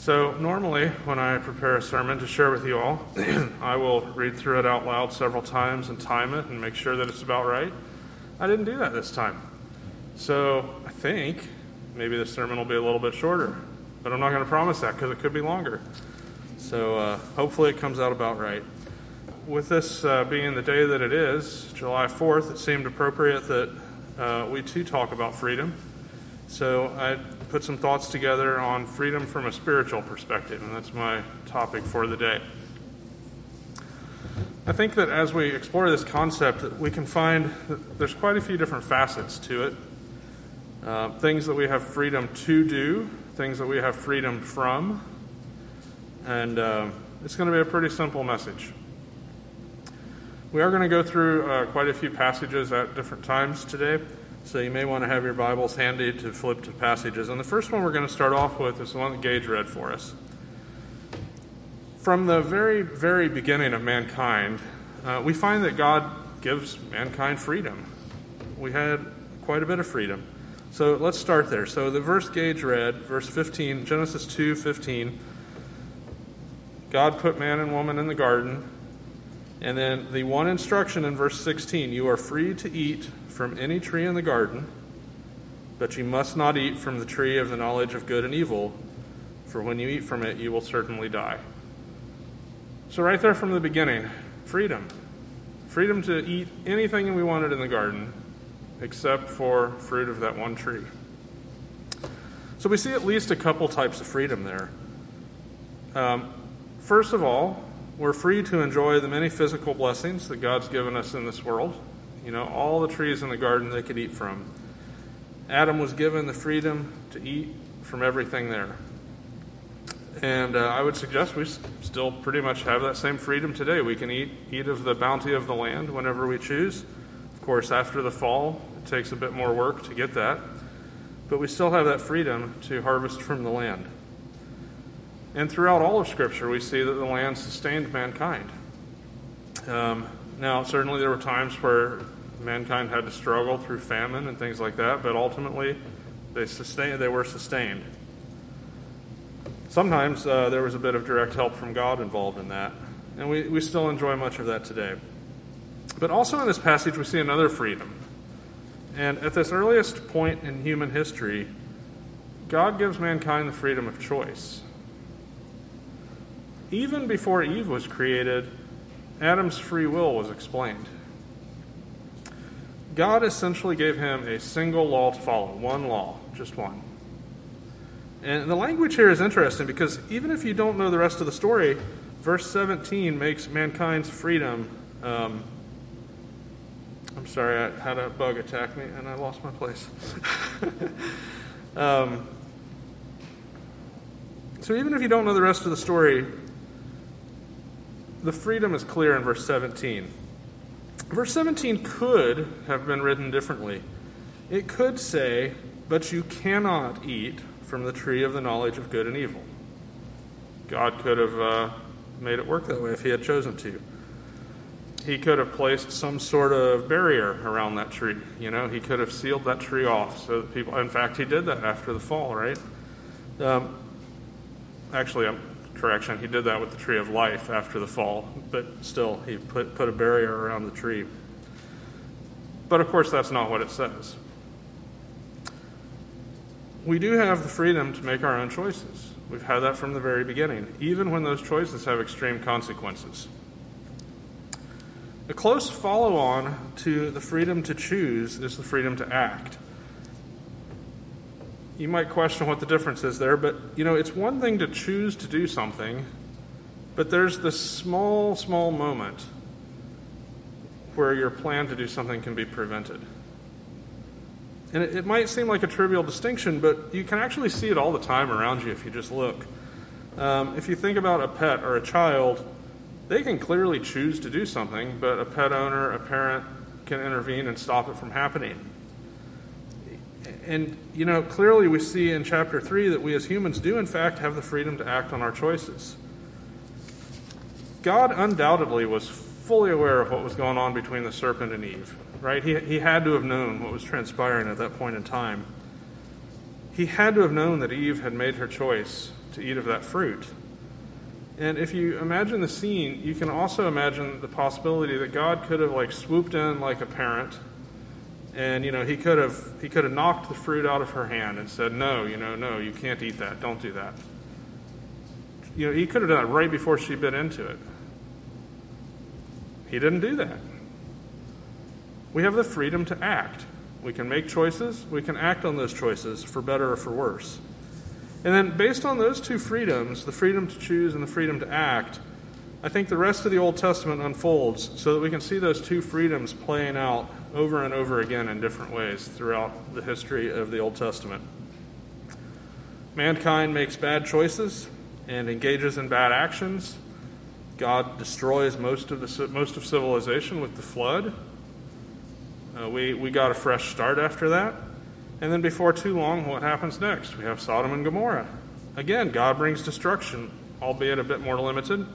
So, normally, when I prepare a sermon to share with you all, I will read through it out loud several times and time it and make sure that it's about right. I didn't do that this time. So, I think maybe the sermon will be a little bit shorter, but I'm not going to promise that because it could be longer. So, uh, hopefully, it comes out about right. With this uh, being the day that it is, July 4th, it seemed appropriate that uh, we too talk about freedom. So, I put some thoughts together on freedom from a spiritual perspective, and that's my topic for the day. I think that as we explore this concept, we can find that there's quite a few different facets to it. Uh, things that we have freedom to do, things that we have freedom from, and uh, it's going to be a pretty simple message. We are going to go through uh, quite a few passages at different times today. So you may want to have your Bibles handy to flip to passages. And the first one we're going to start off with is the one that Gage read for us. From the very, very beginning of mankind, uh, we find that God gives mankind freedom. We had quite a bit of freedom. So let's start there. So the verse Gage read, verse 15, Genesis 2 15. God put man and woman in the garden. And then the one instruction in verse 16 you are free to eat from any tree in the garden, but you must not eat from the tree of the knowledge of good and evil, for when you eat from it, you will certainly die. So, right there from the beginning, freedom. Freedom to eat anything we wanted in the garden, except for fruit of that one tree. So, we see at least a couple types of freedom there. Um, first of all, we're free to enjoy the many physical blessings that God's given us in this world. You know, all the trees in the garden they could eat from. Adam was given the freedom to eat from everything there. And uh, I would suggest we still pretty much have that same freedom today. We can eat, eat of the bounty of the land whenever we choose. Of course, after the fall, it takes a bit more work to get that. But we still have that freedom to harvest from the land. And throughout all of Scripture, we see that the land sustained mankind. Um, now, certainly there were times where mankind had to struggle through famine and things like that, but ultimately they sustained, they were sustained. Sometimes uh, there was a bit of direct help from God involved in that, and we, we still enjoy much of that today. But also in this passage, we see another freedom. And at this earliest point in human history, God gives mankind the freedom of choice. Even before Eve was created, Adam's free will was explained. God essentially gave him a single law to follow, one law, just one. And the language here is interesting because even if you don't know the rest of the story, verse 17 makes mankind's freedom. Um, I'm sorry, I had a bug attack me and I lost my place. um, so even if you don't know the rest of the story, the freedom is clear in verse 17. Verse 17 could have been written differently. It could say, But you cannot eat from the tree of the knowledge of good and evil. God could have uh, made it work that way if He had chosen to. He could have placed some sort of barrier around that tree. You know, He could have sealed that tree off so that people, in fact, He did that after the fall, right? Um, actually, I'm correction, he did that with the tree of life after the fall, but still, he put, put a barrier around the tree. But of course, that's not what it says. We do have the freedom to make our own choices. We've had that from the very beginning, even when those choices have extreme consequences. A close follow on to the freedom to choose is the freedom to act you might question what the difference is there, but you know, it's one thing to choose to do something, but there's this small, small moment where your plan to do something can be prevented. And it, it, might seem like a trivial distinction, but you can actually see it all the time around you if you just look. Um, if you think about a pet or a child, they can clearly choose to do something, but a pet owner, a parent, can intervene and stop it from happening and, you know, clearly we see in chapter 3 that we as humans do, in fact, have the freedom to act on our choices. God undoubtedly was fully aware of what was going on between the serpent and Eve, right? He, he had to have known what was transpiring at that point in time. He had to have known that Eve had made her choice to eat of that fruit. And if you imagine the scene, you can also imagine the possibility that God could have like swooped in like a parent and you know he could have he could have knocked the fruit out of her hand and said no you know no you can't eat that. Don't do that. You know he could have done it right before she bit into it. He didn't do that. We have the freedom to act. We can make choices. We can act on those choices for better or for worse. And then, based on those two freedoms, the freedom to choose and the freedom to act, I think the rest of the Old Testament unfolds so that we can see those two freedoms playing out over and over again in different ways throughout the history of the Old Testament. Mankind makes bad choices and engages in bad actions. God destroys most of, the, most of civilization with the flood. Uh, we, we got a fresh start after that. And then before too long, what happens next? We have Sodom and Gomorrah. Again, God brings destruction, albeit a bit more limited.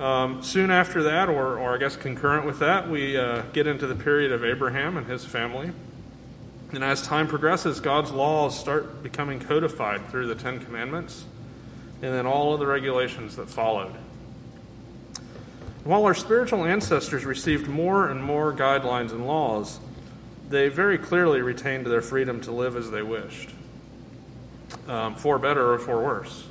Um, soon after that, or, or I guess concurrent with that, we uh, get into the period of Abraham and his family. And as time progresses, God's laws start becoming codified through the Ten Commandments and then all of the regulations that followed. While our spiritual ancestors received more and more guidelines and laws, they very clearly retained their freedom to live as they wished, um, for better or for worse.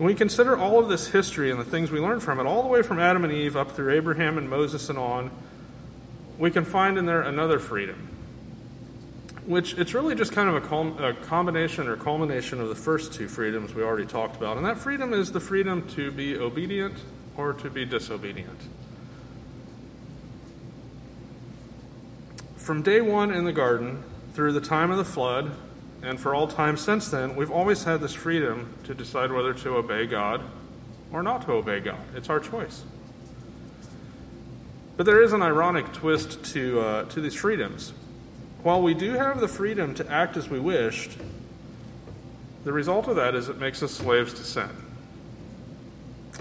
When we consider all of this history and the things we learn from it, all the way from Adam and Eve up through Abraham and Moses and on, we can find in there another freedom, which it's really just kind of a, com- a combination or culmination of the first two freedoms we already talked about. And that freedom is the freedom to be obedient or to be disobedient. From day one in the garden, through the time of the flood, and for all time since then, we've always had this freedom to decide whether to obey God or not to obey God. It's our choice. But there is an ironic twist to, uh, to these freedoms. While we do have the freedom to act as we wished, the result of that is it makes us slaves to sin.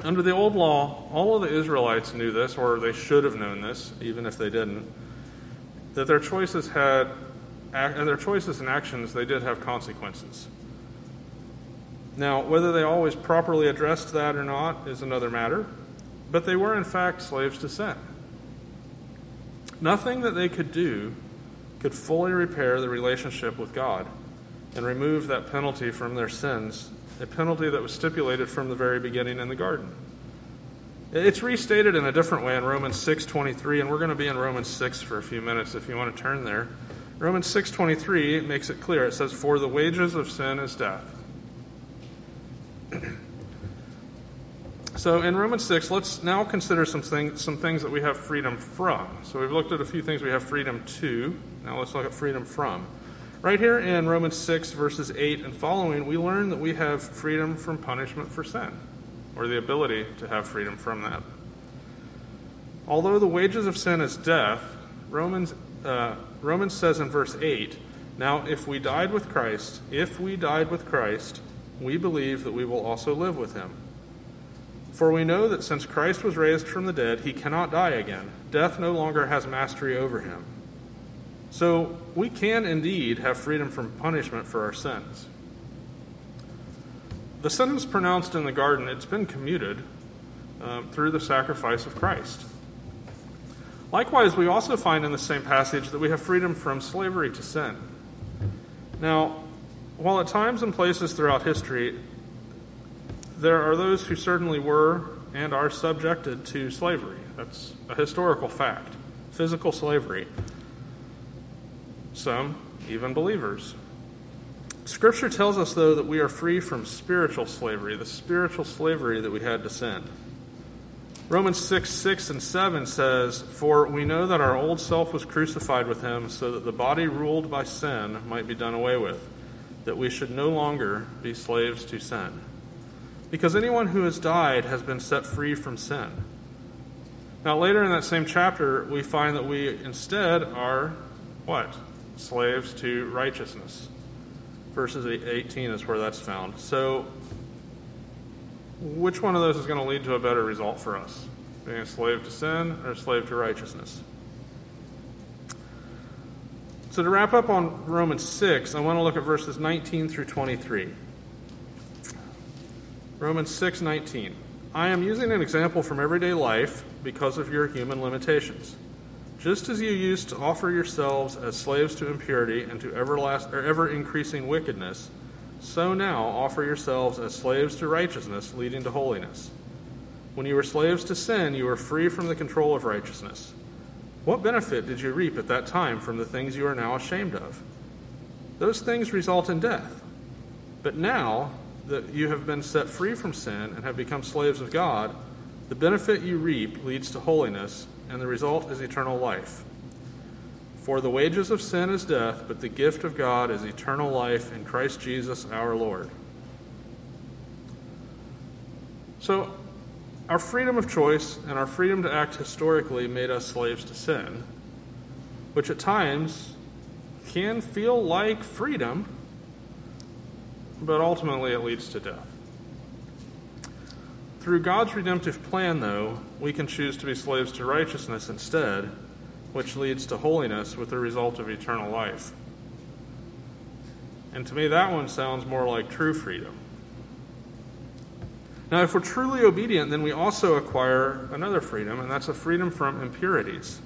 Under the old law, all of the Israelites knew this, or they should have known this, even if they didn't that their choices had their choices and actions they did have consequences. Now, whether they always properly addressed that or not is another matter, but they were in fact slaves to sin. Nothing that they could do could fully repair the relationship with God and remove that penalty from their sins, a penalty that was stipulated from the very beginning in the garden. It's restated in a different way in Romans 6:23 and we're going to be in Romans 6 for a few minutes if you want to turn there. Romans 6:23 makes it clear. It says for the wages of sin is death. so in Romans 6, let's now consider some things some things that we have freedom from. So we've looked at a few things we have freedom to. Now let's look at freedom from. Right here in Romans 6 verses 8 and following, we learn that we have freedom from punishment for sin or the ability to have freedom from that. Although the wages of sin is death, Romans, uh, Romans says in verse 8, Now if we died with Christ, if we died with Christ, we believe that we will also live with him. For we know that since Christ was raised from the dead, he cannot die again. Death no longer has mastery over him. So we can indeed have freedom from punishment for our sins. The sentence pronounced in the garden, it's been commuted um, through the sacrifice of Christ. Likewise, we also find in the same passage that we have freedom from slavery to sin. Now, while at times and places throughout history, there are those who certainly were and are subjected to slavery. That's a historical fact. Physical slavery. Some, even believers, Scripture tells us, though, that we are free from spiritual slavery, the spiritual slavery that we had to sin. Romans 6, 6 and 7 says, For we know that our old self was crucified with him, so that the body ruled by sin might be done away with, that we should no longer be slaves to sin. Because anyone who has died has been set free from sin. Now, later in that same chapter, we find that we instead are what? Slaves to righteousness verses 18 is where that's found. So, which one of those is going to lead to a better result for us? Being a slave to sin or a slave to righteousness? So, to wrap up on Romans 6, I want to look at verses 19 through 23. Romans 6:19. I am using an example from everyday life because of your human limitations. Just as you used to offer yourselves as slaves to impurity and to everlast, or ever increasing wickedness, so now offer yourselves as slaves to righteousness, leading to holiness. When you were slaves to sin, you were free from the control of righteousness. What benefit did you reap at that time from the things you are now ashamed of? Those things result in death. But now that you have been set free from sin and have become slaves of God, the benefit you reap leads to holiness, and the result is eternal life. For the wages of sin is death, but the gift of God is eternal life in Christ Jesus our Lord. So, our freedom of choice and our freedom to act historically made us slaves to sin, which at times can feel like freedom, but ultimately it leads to death. Through God's redemptive plan, though, we can choose to be slaves to righteousness instead, which leads to holiness with the result of eternal life. And to me, that one sounds more like true freedom. Now, if we're truly obedient, then we also acquire another freedom, and that's a freedom from impurities.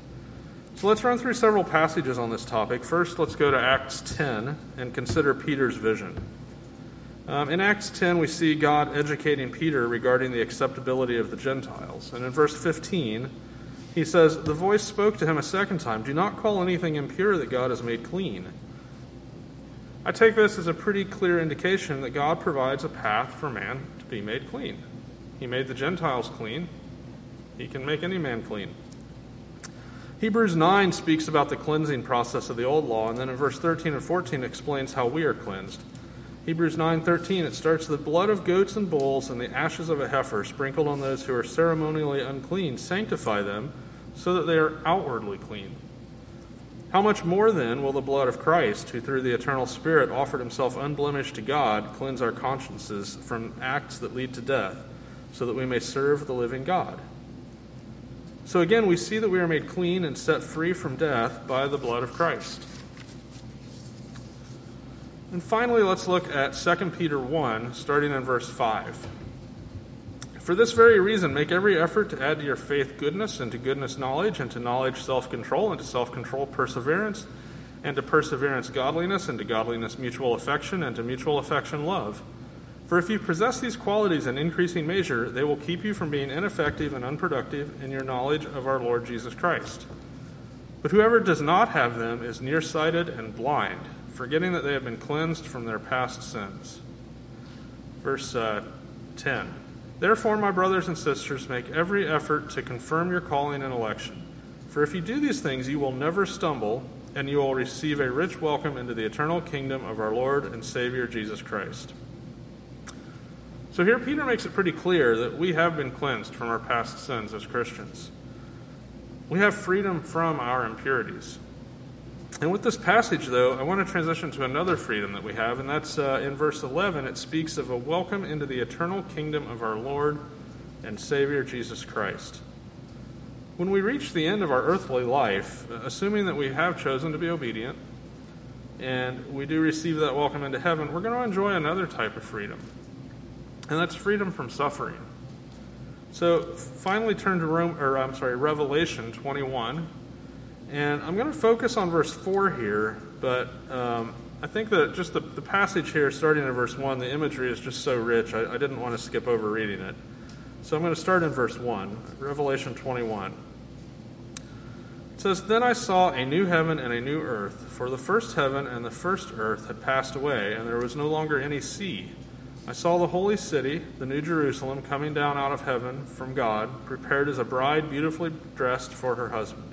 So let's run through several passages on this topic. First, let's go to Acts 10 and consider Peter's vision. Um, in Acts 10, we see God educating Peter regarding the acceptability of the Gentiles. And in verse 15, he says, The voice spoke to him a second time Do not call anything impure that God has made clean. I take this as a pretty clear indication that God provides a path for man to be made clean. He made the Gentiles clean, He can make any man clean. Hebrews 9 speaks about the cleansing process of the old law, and then in verse 13 and 14 explains how we are cleansed. Hebrews 9:13 it starts the blood of goats and bulls and the ashes of a heifer sprinkled on those who are ceremonially unclean sanctify them so that they are outwardly clean. How much more then will the blood of Christ, who through the eternal Spirit offered himself unblemished to God, cleanse our consciences from acts that lead to death, so that we may serve the living God? So again, we see that we are made clean and set free from death by the blood of Christ. And finally, let's look at 2 Peter 1, starting in verse 5. For this very reason, make every effort to add to your faith goodness, and to goodness knowledge, and to knowledge self control, and to self control perseverance, and to perseverance godliness, and to godliness mutual affection, and to mutual affection love. For if you possess these qualities in increasing measure, they will keep you from being ineffective and unproductive in your knowledge of our Lord Jesus Christ. But whoever does not have them is nearsighted and blind forgetting that they have been cleansed from their past sins. Verse uh, 10 Therefore, my brothers and sisters, make every effort to confirm your calling and election. For if you do these things, you will never stumble, and you will receive a rich welcome into the eternal kingdom of our Lord and Savior Jesus Christ. So here, Peter makes it pretty clear that we have been cleansed from our past sins as Christians. We have freedom from our impurities. And with this passage, though, I want to transition to another freedom that we have, and that's uh, in verse 11. It speaks of a welcome into the eternal kingdom of our Lord and Savior Jesus Christ. When we reach the end of our earthly life, assuming that we have chosen to be obedient, and we do receive that welcome into heaven, we're going to enjoy another type of freedom, and that's freedom from suffering. So, finally, turn to Rome, or I'm sorry, Revelation 21. And I'm going to focus on verse 4 here, but um, I think that just the, the, passage here, starting in verse 1, the imagery is just so rich, I, I didn't want to skip over reading it. So I'm going to start in verse 1, Revelation 21. It says, Then I saw a new heaven and a new earth, for the first heaven and the first earth had passed away, and there was no longer any sea. I saw the holy city, the new Jerusalem, coming down out of heaven from God, prepared as a bride beautifully dressed for her husband.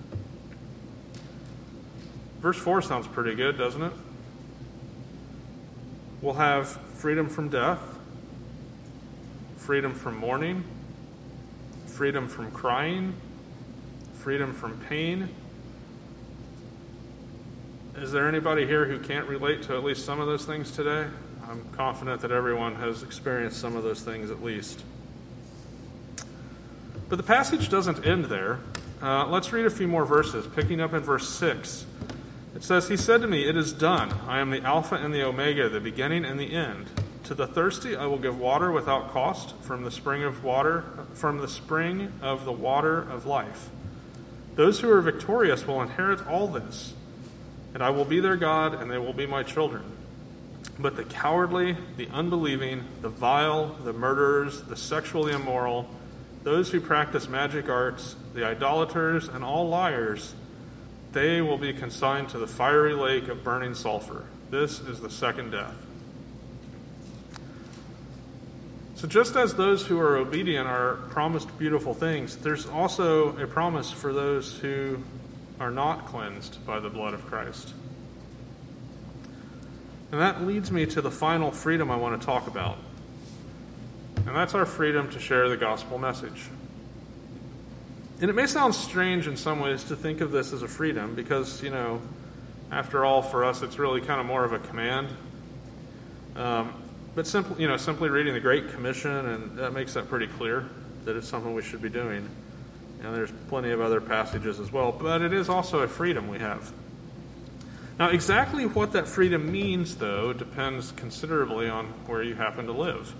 Verse 4 sounds pretty good, doesn't it? We'll have freedom from death, freedom from mourning, freedom from crying, freedom from pain. Is there anybody here who can't relate to at least some of those things today? I'm confident that everyone has experienced some of those things at least. But the passage doesn't end there. Uh, let's read a few more verses, picking up in verse 6. It says, He said to me, It is done. I am the Alpha and the Omega, the beginning and the end. To the thirsty I will give water without cost from the spring of water, from the spring of the water of life. Those who are victorious will inherit all this, and I will be their God, and they will be my children. But the cowardly, the unbelieving, the vile, the murderers, the sexually immoral, those who practice magic arts, the idolaters, and all liars, they will be consigned to the fiery lake of burning sulfur. This is the second death. So, just as those who are obedient are promised beautiful things, there's also a promise for those who are not cleansed by the blood of Christ. And that leads me to the final freedom I want to talk about. And that's our freedom to share the gospel message. And it may sound strange in some ways to think of this as a freedom because, you know, after all, for us, it's really kind of more of a command. Um, but simply, you know, simply reading the Great Commission, and that makes that pretty clear that it's something we should be doing. And there's plenty of other passages as well, but it is also a freedom we have. Now, exactly what that freedom means, though, depends considerably on where you happen to live.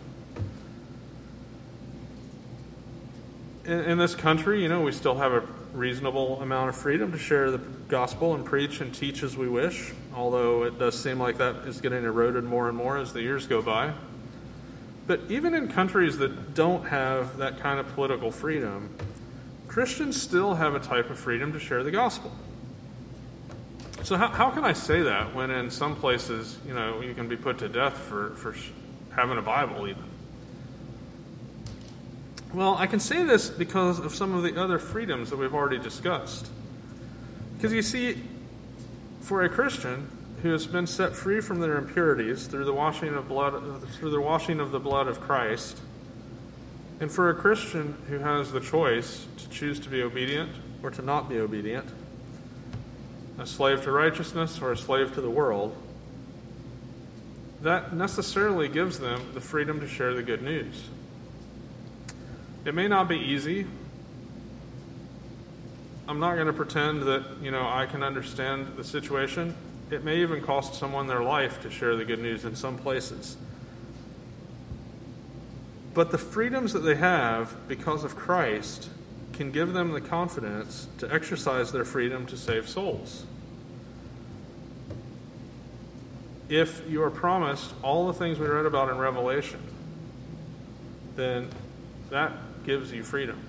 In, in, this country, you know, we still have a reasonable amount of freedom to share the gospel and preach and teach as we wish although it does seem like that is getting eroded more and more as the years go by. But even in countries that don't have that kind of political freedom, Christians still have a type of freedom to share the gospel. So, how, how can I say that when in some places, you know, you can be put to death for, for having a Bible, even? Well, I can say this because of some of the other freedoms that we've already discussed. Because you see, for a Christian who has been set free from their impurities through the washing of blood through the washing of the blood of Christ, and for a Christian who has the choice to choose to be obedient or to not be obedient, a slave to righteousness or a slave to the world, that necessarily gives them the freedom to share the good news. It may not be easy, I'm not going to pretend that, you know, I can understand the situation. It may even cost someone their life to share the good news in some places. But the freedoms that they have because of Christ can give them the confidence to exercise their freedom to save souls. If you are promised all the things we read about in Revelation, then that gives you freedom.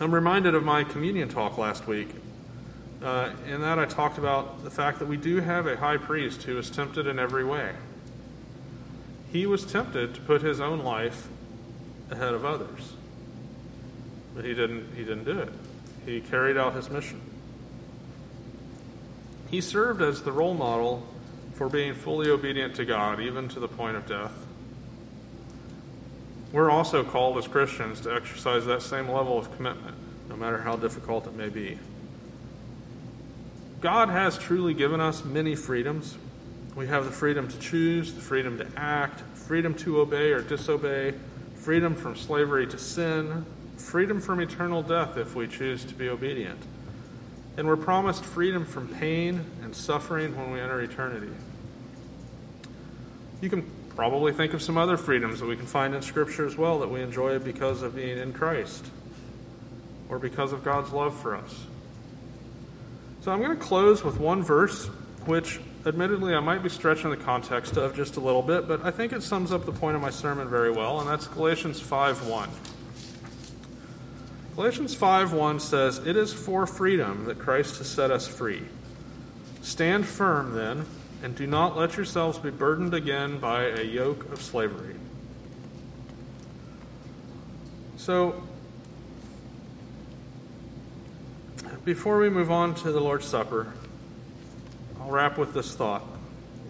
I'm reminded of my communion talk last week. Uh, in that, I talked about the fact that we do have a high priest who is tempted in every way. He was tempted to put his own life ahead of others, but he didn't. He didn't do it. He carried out his mission. He served as the role model for being fully obedient to God, even to the point of death. We're also called as Christians to exercise that same level of commitment, no matter how difficult it may be. God has truly given us many freedoms. We have the freedom to choose, the freedom to act, freedom to obey or disobey, freedom from slavery to sin, freedom from eternal death if we choose to be obedient. And we're promised freedom from pain and suffering when we enter eternity. You can probably think of some other freedoms that we can find in Scripture as well that we enjoy because of being in Christ or because of God's love for us. So I'm going to close with one verse, which admittedly I might be stretching the context of just a little bit, but I think it sums up the point of my sermon very well, and that's Galatians 5:1. Galatians 5:1 says, "It is for freedom that Christ has set us free. Stand firm then, and do not let yourselves be burdened again by a yoke of slavery. So, before we move on to the Lord's Supper, I'll wrap with this thought.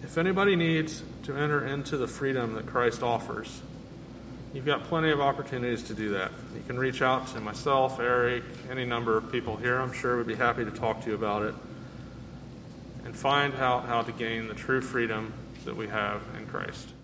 If anybody needs to enter into the freedom that Christ offers, you've got plenty of opportunities to do that. You can reach out to myself, Eric, any number of people here, I'm sure, would be happy to talk to you about it and find out how to gain the true freedom that we have in Christ.